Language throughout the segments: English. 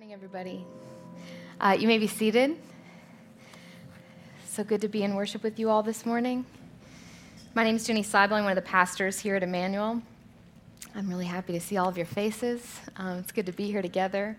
morning, everybody. Uh, you may be seated. So good to be in worship with you all this morning. My name is Jenny Seibel. I'm one of the pastors here at Emmanuel. I'm really happy to see all of your faces. Um, it's good to be here together.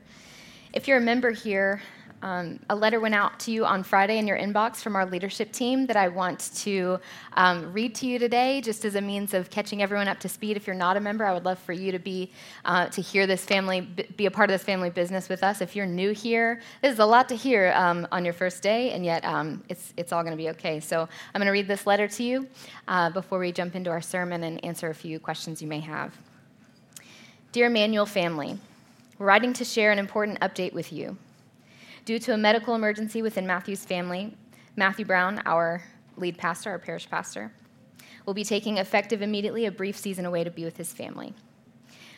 If you're a member here, um, a letter went out to you on Friday in your inbox from our leadership team that I want to um, read to you today, just as a means of catching everyone up to speed. If you're not a member, I would love for you to be uh, to hear this family, be a part of this family business with us. If you're new here, this is a lot to hear um, on your first day, and yet um, it's it's all going to be okay. So I'm going to read this letter to you uh, before we jump into our sermon and answer a few questions you may have. Dear Emmanuel family, we're writing to share an important update with you. Due to a medical emergency within Matthew's family, Matthew Brown, our lead pastor, our parish pastor, will be taking effective immediately a brief season away to be with his family.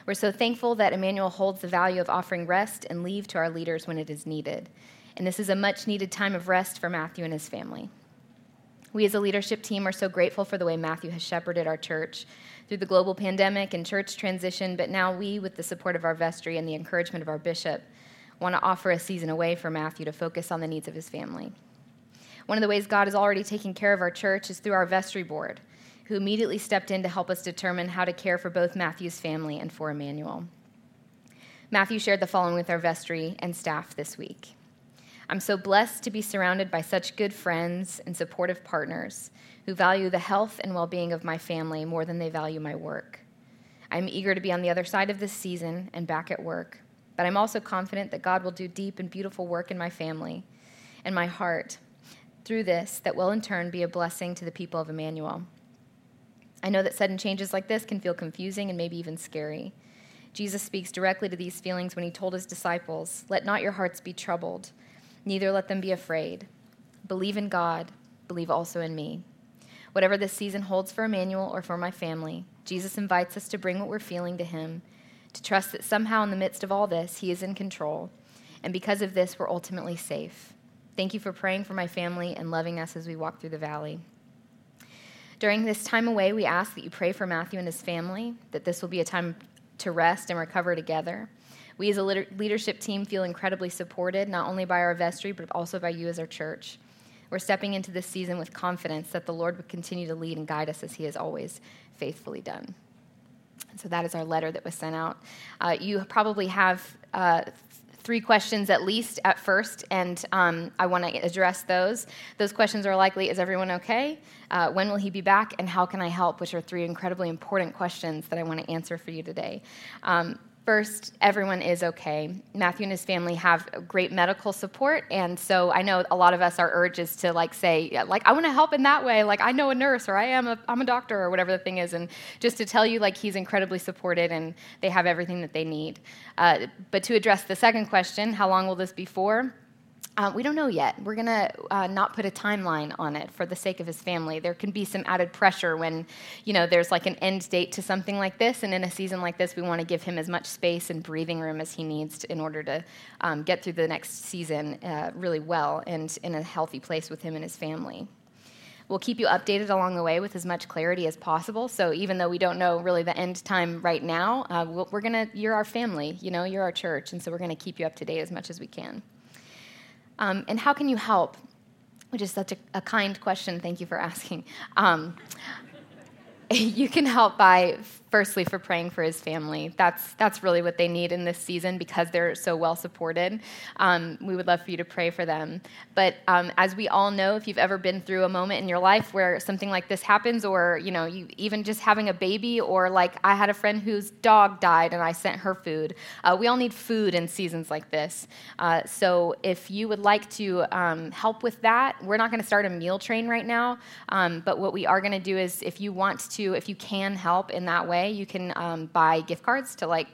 We're so thankful that Emmanuel holds the value of offering rest and leave to our leaders when it is needed. And this is a much needed time of rest for Matthew and his family. We as a leadership team are so grateful for the way Matthew has shepherded our church through the global pandemic and church transition, but now we, with the support of our vestry and the encouragement of our bishop, want to offer a season away for Matthew to focus on the needs of his family. One of the ways God is already taking care of our church is through our vestry board, who immediately stepped in to help us determine how to care for both Matthew's family and for Emmanuel. Matthew shared the following with our vestry and staff this week. I'm so blessed to be surrounded by such good friends and supportive partners who value the health and well being of my family more than they value my work. I'm eager to be on the other side of this season and back at work, but I'm also confident that God will do deep and beautiful work in my family and my heart through this that will in turn be a blessing to the people of Emmanuel. I know that sudden changes like this can feel confusing and maybe even scary. Jesus speaks directly to these feelings when he told his disciples, Let not your hearts be troubled, neither let them be afraid. Believe in God, believe also in me. Whatever this season holds for Emmanuel or for my family, Jesus invites us to bring what we're feeling to him to trust that somehow in the midst of all this, He is in control. And because of this, we're ultimately safe. Thank you for praying for my family and loving us as we walk through the valley. During this time away, we ask that you pray for Matthew and his family, that this will be a time to rest and recover together. We as a leadership team feel incredibly supported, not only by our vestry, but also by you as our church. We're stepping into this season with confidence that the Lord would continue to lead and guide us as he has always faithfully done. So that is our letter that was sent out. Uh, you probably have uh, three questions at least at first, and um, I want to address those. Those questions are likely Is everyone okay? Uh, when will he be back? And how can I help? Which are three incredibly important questions that I want to answer for you today. Um, First, everyone is okay. Matthew and his family have great medical support, and so I know a lot of us are urges to like say, like I want to help in that way. Like I know a nurse, or I am a I'm a doctor, or whatever the thing is, and just to tell you, like he's incredibly supported, and they have everything that they need. Uh, but to address the second question, how long will this be for? Uh, we don't know yet. We're going to uh, not put a timeline on it for the sake of his family. There can be some added pressure when, you know, there's like an end date to something like this, and in a season like this, we want to give him as much space and breathing room as he needs to, in order to um, get through the next season uh, really well and in a healthy place with him and his family. We'll keep you updated along the way with as much clarity as possible. So even though we don't know really the end time right now, uh, we're gonna you're our family, you know, you're our church, and so we're gonna keep you up to date as much as we can. Um, and how can you help? Which is such a, a kind question. Thank you for asking. Um, you can help by firstly for praying for his family. That's that's really what they need in this season because they're so well supported. Um, we would love for you to pray for them. But um, as we all know, if you've ever been through a moment in your life where something like this happens, or you know, you even just having a baby, or like I had a friend whose dog died and I sent her food. Uh, we all need food in seasons like this. Uh, so if you would like to um, help with that, we're not going to start a meal train right now. Um, but what we are going to do is, if you want to, if you can help in that way way. You can um, buy gift cards to like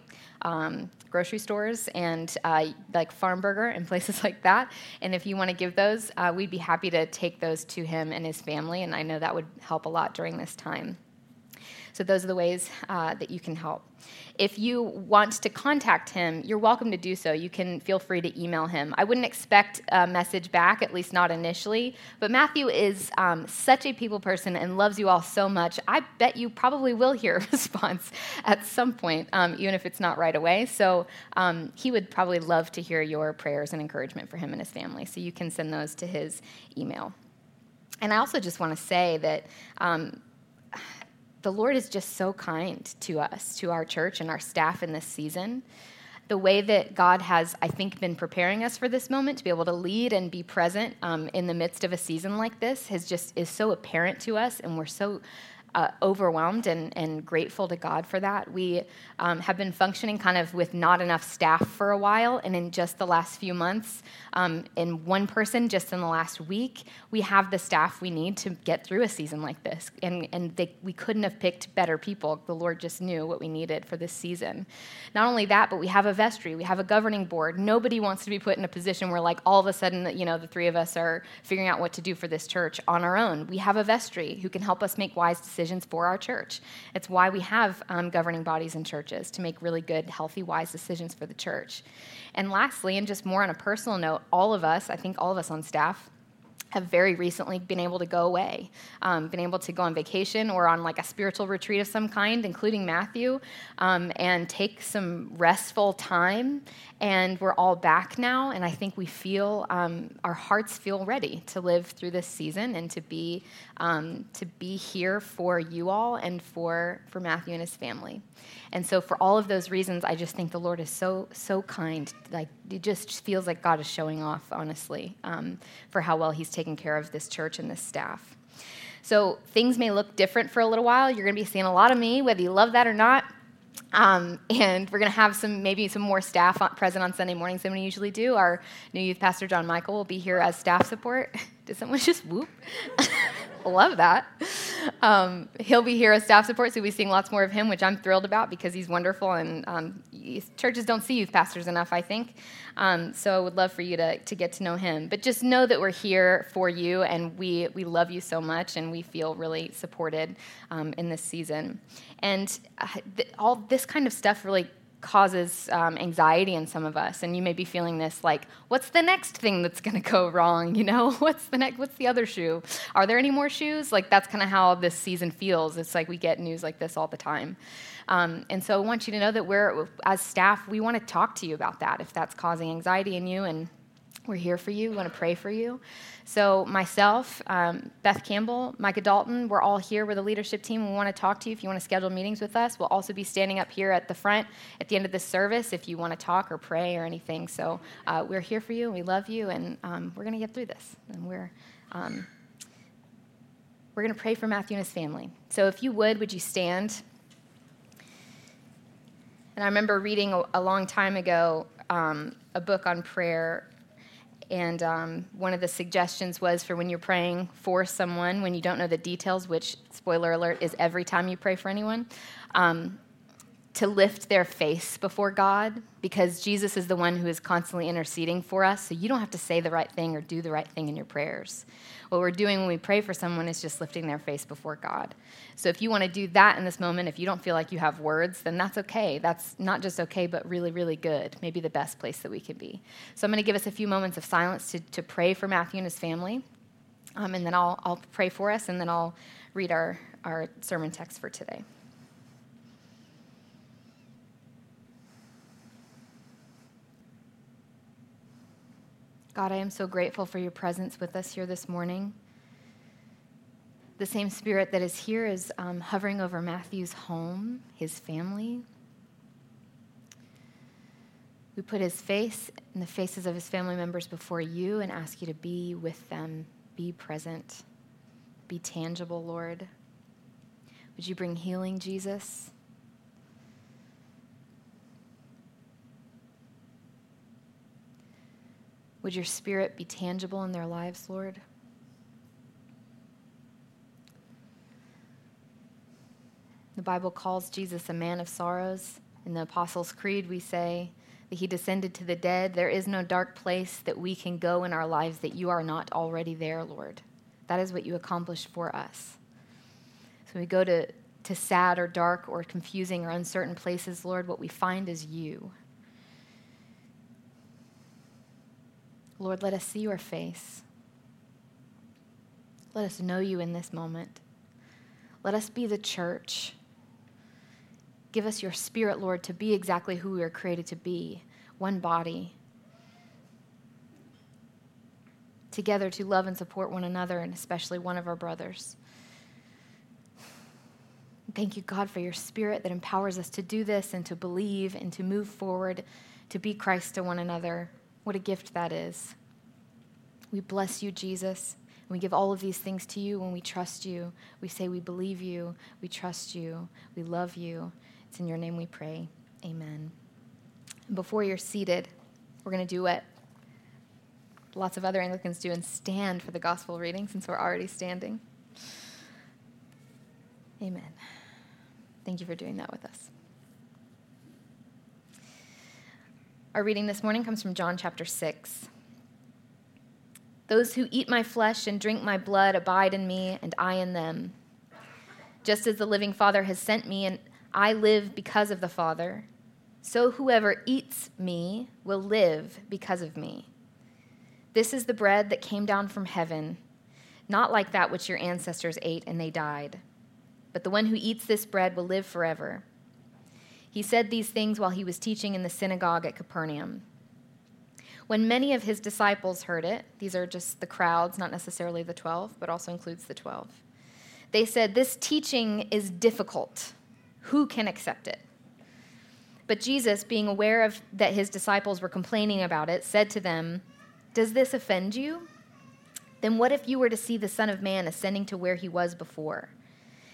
um, grocery stores and uh, like Farm Burger and places like that. And if you want to give those, uh, we'd be happy to take those to him and his family. And I know that would help a lot during this time. So, those are the ways uh, that you can help. If you want to contact him, you're welcome to do so. You can feel free to email him. I wouldn't expect a message back, at least not initially, but Matthew is um, such a people person and loves you all so much. I bet you probably will hear a response at some point, um, even if it's not right away. So um, he would probably love to hear your prayers and encouragement for him and his family. So you can send those to his email. And I also just want to say that um, the Lord is just so kind to us, to our church and our staff in this season. The way that God has, I think, been preparing us for this moment to be able to lead and be present um, in the midst of a season like this has just is so apparent to us, and we're so uh, overwhelmed and, and grateful to God for that. We um, have been functioning kind of with not enough staff for a while, and in just the last few months, um, in one person just in the last week, we have the staff we need to get through a season like this. And, and they, we couldn't have picked better people. The Lord just knew what we needed for this season. Not only that, but we have a vestry, we have a governing board. Nobody wants to be put in a position where, like, all of a sudden, you know, the three of us are figuring out what to do for this church on our own. We have a vestry who can help us make wise decisions for our church. It's why we have um, governing bodies in churches to make really good, healthy, wise decisions for the church. And lastly, and just more on a personal note, all of us, I think all of us on staff, have very recently been able to go away, um, been able to go on vacation or on like a spiritual retreat of some kind, including Matthew, um, and take some restful time. And we're all back now, and I think we feel um, our hearts feel ready to live through this season and to be um, to be here for you all and for for Matthew and his family. And so, for all of those reasons, I just think the Lord is so, so kind. Like, it just feels like God is showing off, honestly, um, for how well He's taken care of this church and this staff. So, things may look different for a little while. You're going to be seeing a lot of me, whether you love that or not. Um, and we're going to have some maybe some more staff present on Sunday mornings than we usually do. Our new youth pastor John Michael will be here as staff support. Did someone just whoop? Love that. Um, he'll be here as staff support, so we'll be seeing lots more of him, which I'm thrilled about because he's wonderful. And um, churches don't see youth pastors enough, I think. Um, so I would love for you to, to get to know him. But just know that we're here for you, and we, we love you so much, and we feel really supported um, in this season. And uh, th- all this kind of stuff really causes um, anxiety in some of us and you may be feeling this like what's the next thing that's going to go wrong? You know? What's the next what's the other shoe? Are there any more shoes? Like that's kind of how this season feels. It's like we get news like this all the time. Um, and so i want you to know that we're as staff we want to talk to you about that if that's causing anxiety in you and we're here for you we want to pray for you so, myself, um, Beth Campbell, Micah Dalton, we're all here. We're the leadership team. We want to talk to you if you want to schedule meetings with us. We'll also be standing up here at the front at the end of this service if you want to talk or pray or anything. So, uh, we're here for you. We love you, and um, we're going to get through this. And we're. Um, we're going to pray for Matthew and his family. So, if you would, would you stand? And I remember reading a, a long time ago um, a book on prayer and um, one of the suggestions was for when you're praying for someone, when you don't know the details, which, spoiler alert, is every time you pray for anyone, um, to lift their face before God because Jesus is the one who is constantly interceding for us. So you don't have to say the right thing or do the right thing in your prayers. What we're doing when we pray for someone is just lifting their face before God. So if you want to do that in this moment, if you don't feel like you have words, then that's okay. That's not just okay, but really, really good. Maybe the best place that we can be. So I'm going to give us a few moments of silence to, to pray for Matthew and his family. Um, and then I'll, I'll pray for us, and then I'll read our, our sermon text for today. God, I am so grateful for your presence with us here this morning. The same spirit that is here is um, hovering over Matthew's home, his family. We put his face and the faces of his family members before you and ask you to be with them, be present, be tangible, Lord. Would you bring healing, Jesus? Would your spirit be tangible in their lives, Lord? The Bible calls Jesus a man of sorrows. In the Apostles' Creed, we say that he descended to the dead. There is no dark place that we can go in our lives that you are not already there, Lord. That is what you accomplished for us. So we go to to sad or dark or confusing or uncertain places, Lord, what we find is you. Lord, let us see your face. Let us know you in this moment. Let us be the church. Give us your spirit, Lord, to be exactly who we are created to be one body. Together to love and support one another, and especially one of our brothers. Thank you, God, for your spirit that empowers us to do this and to believe and to move forward, to be Christ to one another. What a gift that is. We bless you, Jesus. And we give all of these things to you when we trust you. We say we believe you, we trust you, we love you. It's in your name we pray. Amen. Before you're seated, we're going to do what lots of other Anglicans do and stand for the gospel reading since we're already standing. Amen. Thank you for doing that with us. Our reading this morning comes from John chapter 6. Those who eat my flesh and drink my blood abide in me, and I in them. Just as the living Father has sent me, and I live because of the Father, so whoever eats me will live because of me. This is the bread that came down from heaven, not like that which your ancestors ate and they died. But the one who eats this bread will live forever. He said these things while he was teaching in the synagogue at Capernaum. When many of his disciples heard it, these are just the crowds, not necessarily the 12, but also includes the 12, they said, This teaching is difficult. Who can accept it? But Jesus, being aware of that his disciples were complaining about it, said to them, Does this offend you? Then what if you were to see the Son of Man ascending to where he was before?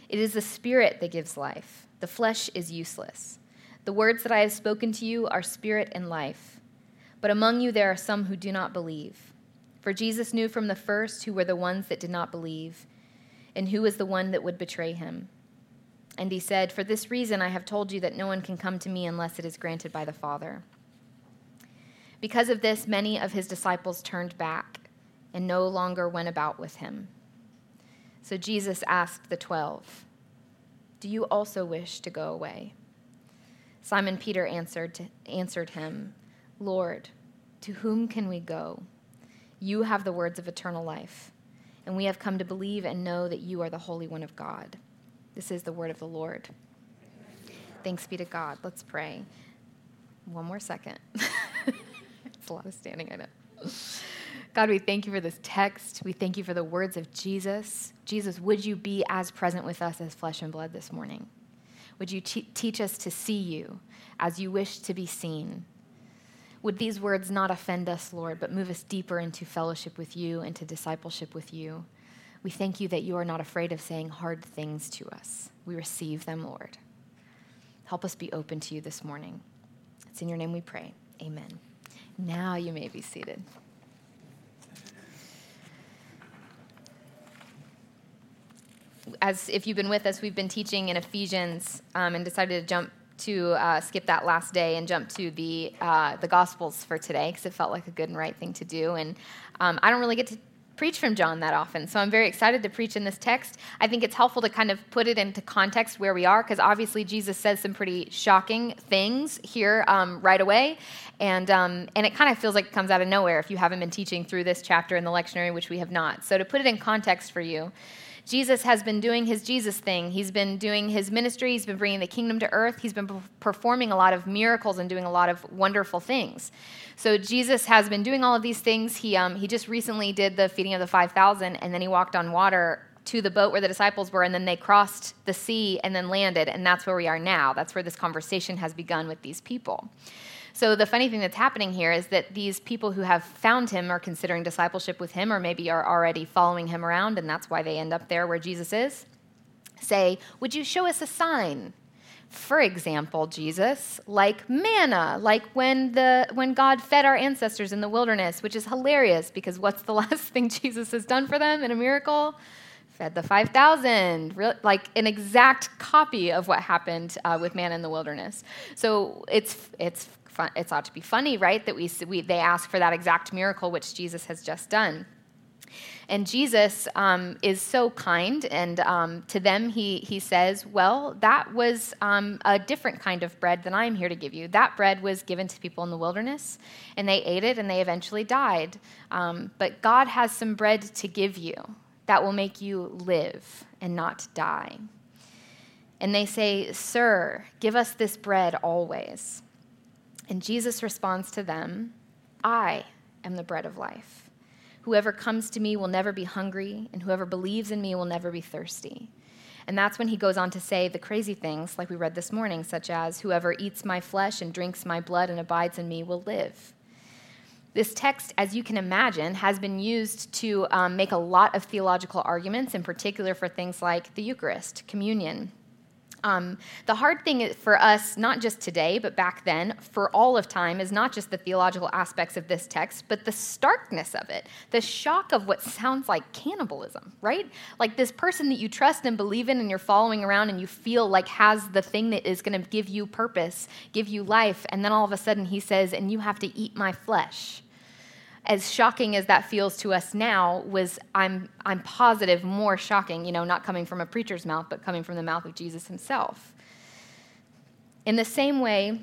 It is the Spirit that gives life, the flesh is useless. The words that I have spoken to you are spirit and life. But among you there are some who do not believe. For Jesus knew from the first who were the ones that did not believe, and who was the one that would betray him. And he said, For this reason I have told you that no one can come to me unless it is granted by the Father. Because of this, many of his disciples turned back and no longer went about with him. So Jesus asked the twelve, Do you also wish to go away? Simon Peter answered, answered him, Lord, to whom can we go? You have the words of eternal life, and we have come to believe and know that you are the Holy One of God. This is the word of the Lord. Thanks be to God. Let's pray. One more second. it's a lot of standing, I know. God, we thank you for this text. We thank you for the words of Jesus. Jesus, would you be as present with us as flesh and blood this morning? Would you te- teach us to see you as you wish to be seen? Would these words not offend us, Lord, but move us deeper into fellowship with you, into discipleship with you? We thank you that you are not afraid of saying hard things to us. We receive them, Lord. Help us be open to you this morning. It's in your name we pray. Amen. Now you may be seated. As if you've been with us, we've been teaching in Ephesians um, and decided to jump to uh, skip that last day and jump to the uh, the Gospels for today because it felt like a good and right thing to do. And um, I don't really get to preach from John that often, so I'm very excited to preach in this text. I think it's helpful to kind of put it into context where we are because obviously Jesus says some pretty shocking things here um, right away, and um, and it kind of feels like it comes out of nowhere if you haven't been teaching through this chapter in the lectionary, which we have not. So to put it in context for you. Jesus has been doing his Jesus thing. He's been doing his ministry. He's been bringing the kingdom to earth. He's been performing a lot of miracles and doing a lot of wonderful things. So Jesus has been doing all of these things. He, um, he just recently did the feeding of the 5,000, and then he walked on water to the boat where the disciples were, and then they crossed the sea and then landed, and that's where we are now. That's where this conversation has begun with these people. So the funny thing that's happening here is that these people who have found him are considering discipleship with him, or maybe are already following him around, and that's why they end up there where Jesus is. Say, Would you show us a sign? For example, Jesus, like manna, like when, the, when God fed our ancestors in the wilderness, which is hilarious because what's the last thing Jesus has done for them in a miracle? Fed the 5,000, like an exact copy of what happened uh, with manna in the wilderness. So it's, it's fun, it's ought to be funny, right? That we, we, they ask for that exact miracle which Jesus has just done. And Jesus um, is so kind, and um, to them he, he says, Well, that was um, a different kind of bread than I'm here to give you. That bread was given to people in the wilderness, and they ate it, and they eventually died. Um, but God has some bread to give you that will make you live and not die. And they say, Sir, give us this bread always. And Jesus responds to them, I am the bread of life. Whoever comes to me will never be hungry, and whoever believes in me will never be thirsty. And that's when he goes on to say the crazy things, like we read this morning, such as, Whoever eats my flesh and drinks my blood and abides in me will live. This text, as you can imagine, has been used to um, make a lot of theological arguments, in particular for things like the Eucharist, communion, um, the hard thing for us, not just today, but back then, for all of time, is not just the theological aspects of this text, but the starkness of it, the shock of what sounds like cannibalism, right? Like this person that you trust and believe in and you're following around and you feel like has the thing that is going to give you purpose, give you life, and then all of a sudden he says, and you have to eat my flesh as shocking as that feels to us now, was I'm, I'm positive more shocking, you know, not coming from a preacher's mouth, but coming from the mouth of Jesus himself. In the same way,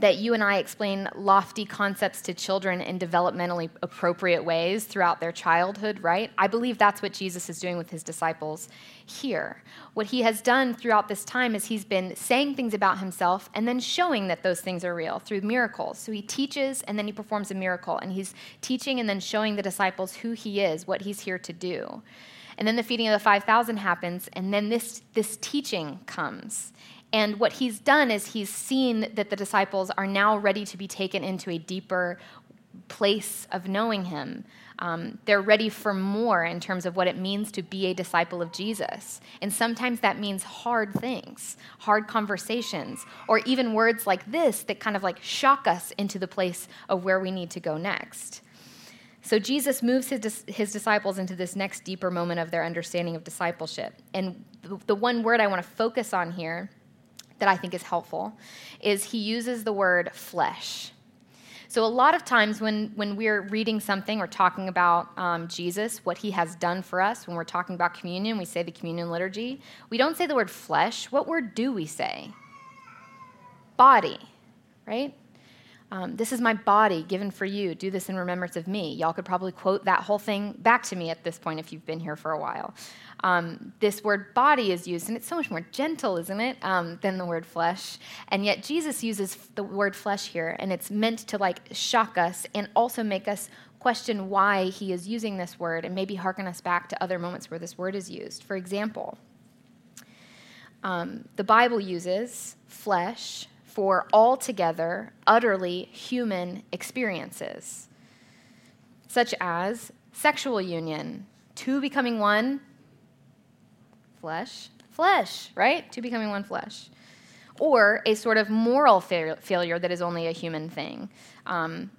that you and I explain lofty concepts to children in developmentally appropriate ways throughout their childhood, right? I believe that's what Jesus is doing with his disciples here. What he has done throughout this time is he's been saying things about himself and then showing that those things are real through miracles. So he teaches and then he performs a miracle, and he's teaching and then showing the disciples who he is, what he's here to do. And then the feeding of the 5,000 happens, and then this, this teaching comes. And what he's done is he's seen that the disciples are now ready to be taken into a deeper place of knowing him. Um, they're ready for more in terms of what it means to be a disciple of Jesus. And sometimes that means hard things, hard conversations, or even words like this that kind of like shock us into the place of where we need to go next. So Jesus moves his, his disciples into this next deeper moment of their understanding of discipleship. And the one word I want to focus on here that I think is helpful is he uses the word flesh. So, a lot of times when, when we're reading something or talking about um, Jesus, what he has done for us, when we're talking about communion, we say the communion liturgy, we don't say the word flesh. What word do we say? Body, right? Um, this is my body given for you. Do this in remembrance of me. Y'all could probably quote that whole thing back to me at this point if you've been here for a while. Um, this word body is used, and it's so much more gentle, isn't it, um, than the word flesh. And yet Jesus uses the word flesh here, and it's meant to like shock us and also make us question why he is using this word and maybe harken us back to other moments where this word is used. For example, um, the Bible uses flesh for altogether, utterly human experiences, such as sexual union, two becoming one flesh, flesh, right? Two becoming one flesh. Or a sort of moral fa- failure that is only a human thing. Um,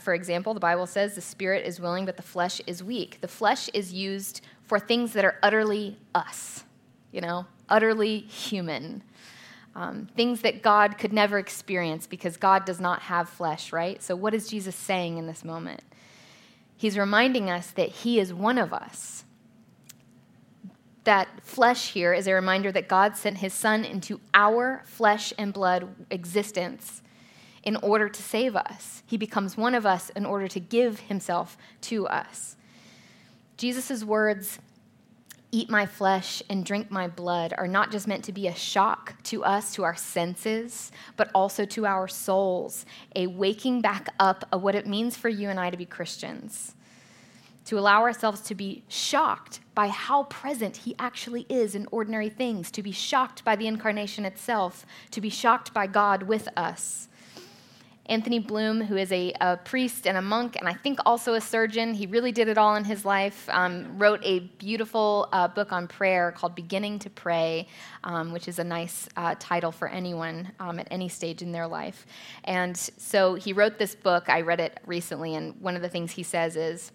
for example, the Bible says the spirit is willing, but the flesh is weak. The flesh is used for things that are utterly us, you know, utterly human um, things that God could never experience because God does not have flesh, right? So, what is Jesus saying in this moment? He's reminding us that He is one of us. That flesh here is a reminder that God sent His Son into our flesh and blood existence in order to save us. He becomes one of us in order to give Himself to us. Jesus' words eat my flesh and drink my blood are not just meant to be a shock to us, to our senses, but also to our souls, a waking back up of what it means for you and I to be Christians. To allow ourselves to be shocked by how present He actually is in ordinary things, to be shocked by the incarnation itself, to be shocked by God with us. Anthony Bloom, who is a, a, priest and a monk, and I think also a surgeon. He really did it all in his life. Um, wrote a beautiful uh, book on prayer called Beginning to Pray, um, which is a nice uh, title for anyone um, at any stage in their life. And so he wrote this book. I read it recently, and one of the things he says is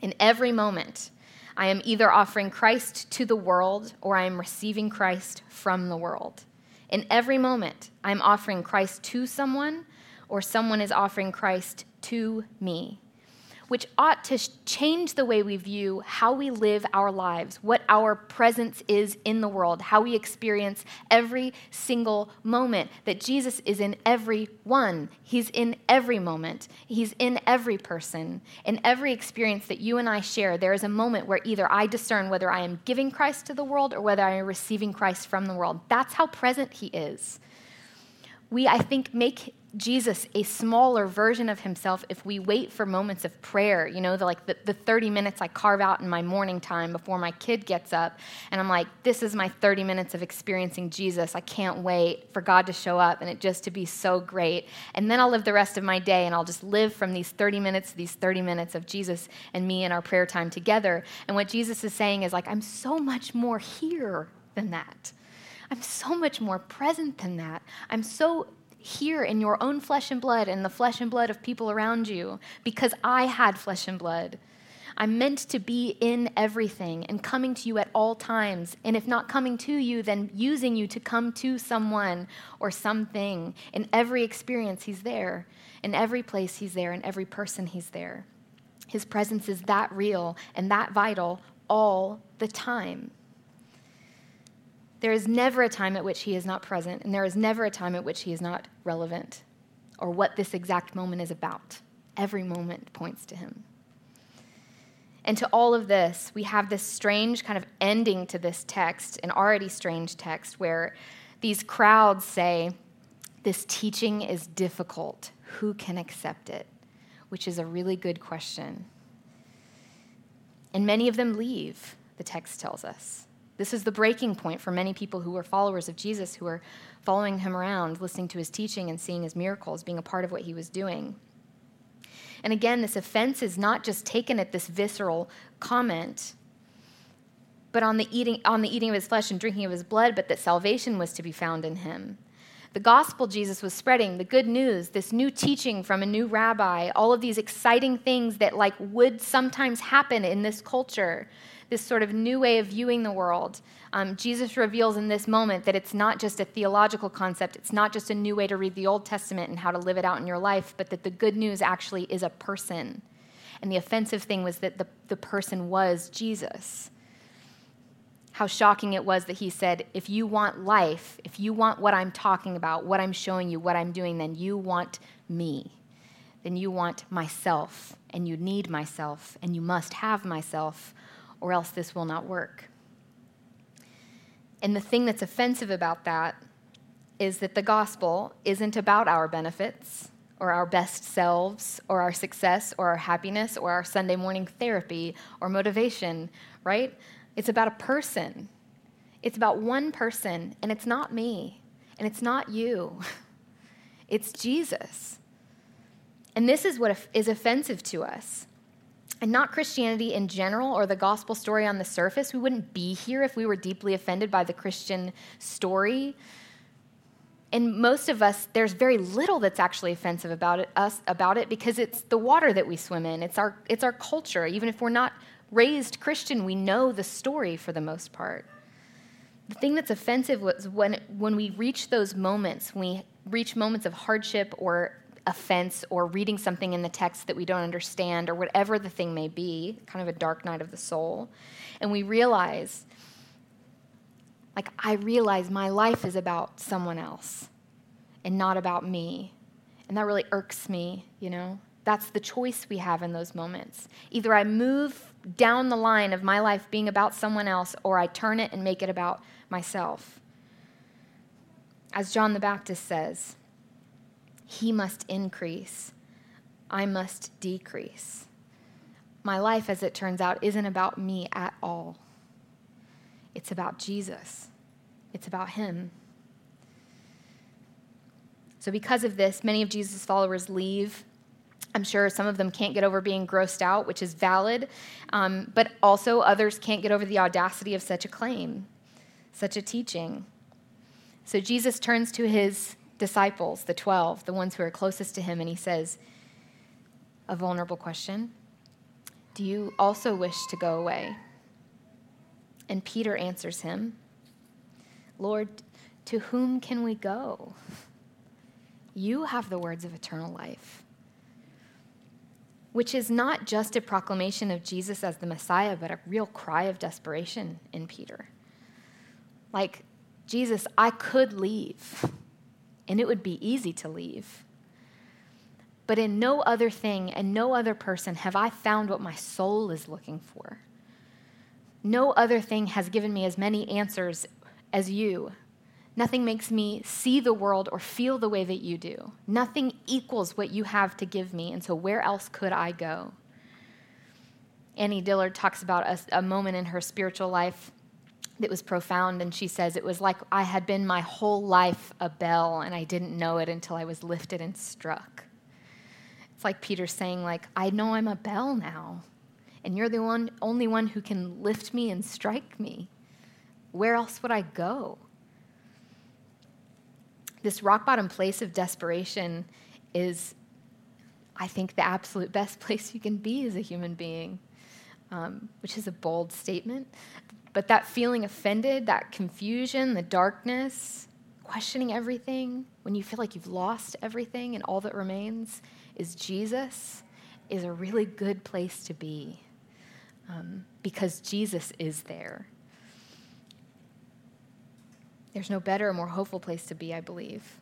In every moment, I am either offering Christ to the world or I am receiving Christ from the world. In every moment, I'm offering Christ to someone or someone is offering Christ to me. which ought to change the way we view how we live our lives, what our presence is in the world, how we experience every single moment. That Jesus is in every one, He's in every moment, He's in every person. In every experience that you and I share, there is a moment where either I discern whether I am giving Christ to the world or whether I am receiving Christ from the world. That's how present He is we, I think, make Jesus a smaller version of himself if we wait for moments of prayer, you know, the, like the, the 30 minutes I carve out in my morning time before my kid gets up. And I'm like, this is my 30 minutes of experiencing Jesus. I can't wait for God to show up and it just to be so great. And then I'll live the rest of my day and I'll just live from these 30 minutes these 30 minutes of Jesus and me and our prayer time together. And what Jesus is saying is like, I'm so much more here than that. I'm so much more present than that. I'm so here in your own flesh and blood and the flesh and blood of people around you because I had flesh and blood. I'm meant to be in everything and coming to you at all times. And if not coming to you, then using you to come to someone or something. In every experience, He's there. In every place, He's there. In every person, He's there. His presence is that real and that vital all the time. There is never a time at which he is not present, and there is never a time at which he is not relevant or what this exact moment is about. Every moment points to him. And to all of this, we have this strange kind of ending to this text, an already strange text, where these crowds say, This teaching is difficult. Who can accept it? Which is a really good question. And many of them leave, the text tells us. This is the breaking point for many people who were followers of Jesus, who were following him around, listening to his teaching and seeing his miracles, being a part of what he was doing. And again, this offense is not just taken at this visceral comment, but on the eating, on the eating of his flesh and drinking of his blood, but that salvation was to be found in him. The gospel Jesus was spreading, the good news, this new teaching from a new rabbi, all of these exciting things that like would sometimes happen in this culture this sort of new way of viewing the world. Um, Jesus reveals in this moment that it's not just a theological concept, it's not just a new way to read the Old Testament and how to live it out in your life, but that the good news actually is a person. And the offensive thing was that the, the person was Jesus. How shocking it was that he said, If you want life, if you want what I'm talking about, what I'm showing you, what I'm doing, then you want me. Then you want myself, and you need myself, and you must have myself, or else this will not work. And the thing that's offensive about that is that the gospel isn't about our benefits or our best selves or our success or our happiness or our Sunday morning therapy or motivation, right? It's about a person. It's about one person, and it's not me, and it's not you. It's Jesus. And this is what is offensive to us and not Christianity in general or the gospel story on the surface. We wouldn't be here if we were deeply offended by the Christian story. And most of us, there's very little that's actually offensive about it, us about it because it's the water that we swim in. It's our, it's our culture. Even if we're not raised Christian, we know the story for the most part. The thing that's offensive was when, when we reach those moments, when we reach moments of hardship or offense or reading something in the text that we don't understand or whatever the thing may be, kind of a dark night of the soul. And we realize, like, I realize my life is about someone else and not about me. And that really irks me, you know? That's the choice we have in those moments. Either I move down the line of my life being about someone else, or I turn it and make it about myself. As John the Baptist says, he must increase. I must decrease. My life, as it turns out, isn't about me at all. It's about Jesus, it's about Him. So, because of this, many of Jesus' followers leave. I'm sure some of them can't get over being grossed out, which is valid, um, but also others can't get over the audacity of such a claim, such a teaching. So, Jesus turns to his disciples, the 12, the ones who are closest to him, and he says, A vulnerable question Do you also wish to go away? And Peter answers him, Lord, to whom can we go? You have the words of eternal life. which is not just a proclamation of Jesus as the Messiah, but a real cry of desperation in Peter. Like, Jesus, I could leave, and it would be easy to leave. But in no other thing and no other person have I found what my soul is looking for. No other thing has given me as many answers as you. Nothing makes me see the world or feel the way that you do. Nothing equals what you have to give me, and so where else could I go? Annie Dillard talks about a, a moment in her spiritual life that was profound, and she says it was like I had been my whole life a bell, and I didn't know it until I was lifted and struck. It's like Peter saying, like, I know I'm a bell now, and you're the one, only one who can lift me and strike me. Where else would I go? This rock bottom place of desperation is, I think, the absolute best place you can be as a human being, um, which is a bold statement. But that feeling offended, that confusion, the darkness, questioning everything, when you feel like you've lost everything and all that remains is Jesus, is a really good place to be um, because Jesus is there. There's no better or more hopeful place to be, I believe.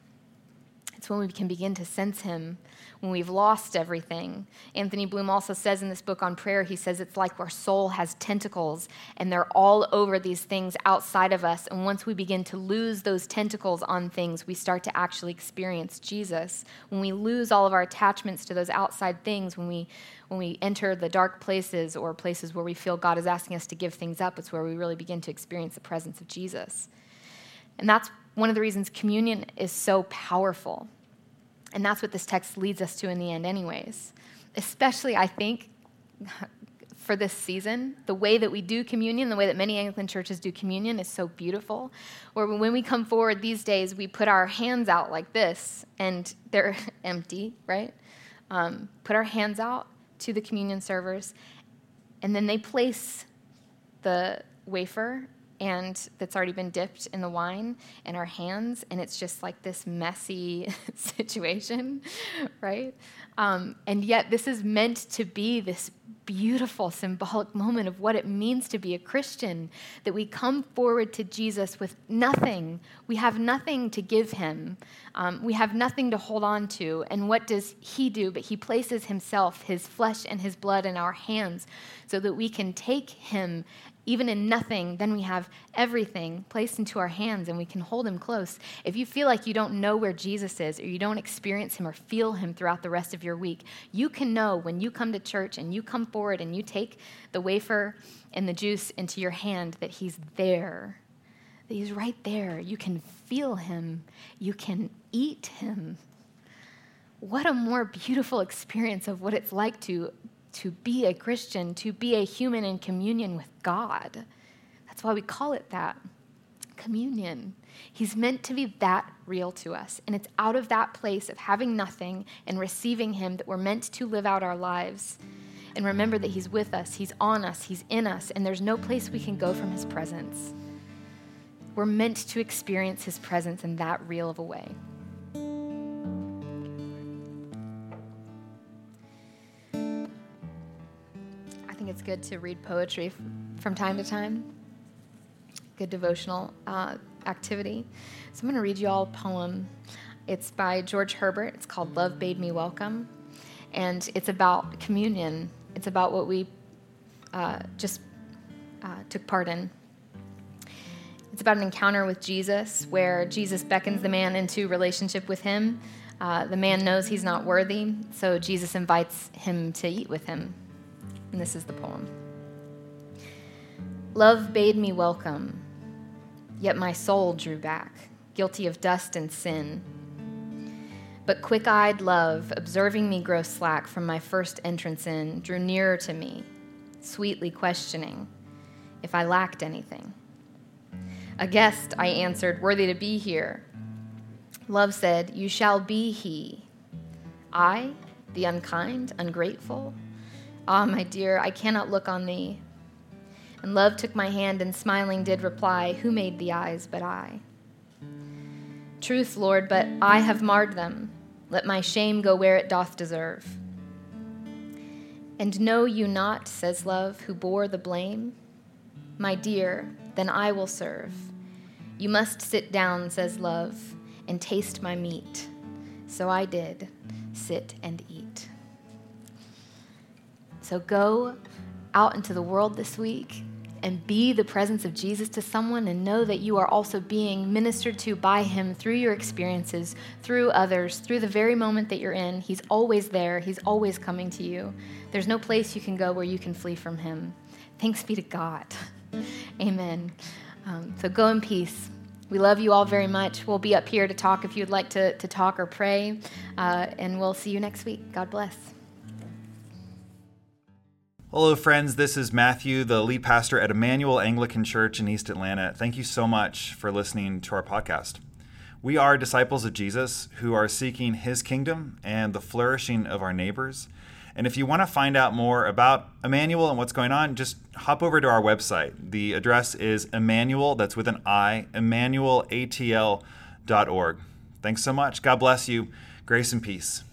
It's when we can begin to sense Him when we've lost everything. Anthony Bloom also says in this book on prayer, he says it's like our soul has tentacles and they're all over these things outside of us. And once we begin to lose those tentacles on things, we start to actually experience Jesus. When we lose all of our attachments to those outside things, when we when we enter the dark places or places where we feel God is asking us to give things up, it's where we really begin to experience the presence of Jesus. And that's one of the reasons communion is so powerful and that's what this text leads us to in the end, anyways. Especially, I think, for this season, the way that we do communion, the way that many Anglican churches do communion is so beautiful. Where when we come forward these days, we put our hands out like this, and they're empty, right? Um, put our hands out to the communion servers, and then they place the wafer and that's already been dipped in the wine in our hands, and it's just like this messy situation, right? Um, and yet, this is meant to be this beautiful symbolic moment of what it means to be a Christian that we come forward to Jesus with nothing. We have nothing to give him, um, we have nothing to hold on to. And what does he do? But he places himself, his flesh, and his blood in our hands so that we can take him even in nothing, then we have everything placed into our hands and we can hold him close. If you feel like you don't know where Jesus is or you don't experience him or feel him throughout the rest of your week, you can know when you come to church and you come forward and you take the wafer and the juice into your hand that he's there. That he's right there. You can feel him. You can eat him. What a more beautiful experience of what it's like to to be a Christian, to be a human in communion with God. That's why we call it that communion. He's meant to be that real to us. And it's out of that place of having nothing and receiving Him that we're meant to live out our lives. And remember that He's with us, He's on us, He's in us, and there's no place we can go from His presence. We're meant to experience His presence in that real of a way. Good to read poetry from time to time. Good devotional uh, activity. So I'm going to read you all a poem. It's by George Herbert. It's called Love Bade Me Welcome. And it's about communion. It's about what we uh, just uh, took part in. It's about an encounter with Jesus where Jesus beckons the man into relationship with him. Uh, the man knows he's not worthy, so Jesus invites him to eat with him. And this is the poem Love bade me welcome, yet my soul drew back, guilty of dust and sin. But quick eyed love, observing me grow slack from my first entrance in, drew nearer to me, sweetly questioning if I lacked anything. A guest, I answered, worthy to be here. Love said, You shall be he. I, the unkind, ungrateful, Ah, my dear, I cannot look on thee. And love took my hand and smiling did reply, Who made the eyes but I? Truth, Lord, but I have marred them. Let my shame go where it doth deserve. And know you not, says love, who bore the blame? My dear, then I will serve. You must sit down, says love, and taste my meat. So I did sit and eat. So go out into the world this week and be the presence of Jesus to someone and know that you are also being ministered to by Him through your experiences, through others, through the very moment that you're in. He's always there, He's always coming to you. There's no place you can go where you can flee from Him. Thanks be to God. Amen. Um, so go in peace. We love you all very much. We'll be up here to talk if you'd like to, to talk or pray, uh, and we'll see you next week. God bless. Hello, friends. This is Matthew, the lead pastor at Emmanuel Anglican Church in East Atlanta. Thank you so much for listening to our podcast. We are disciples of Jesus who are seeking his kingdom and the flourishing of our neighbors. And if you want to find out more about Emmanuel and what's going on, just hop over to our website. The address is Emmanuel, that's with an I, emmanuelatl.org. Thanks so much. God bless you. Grace and peace.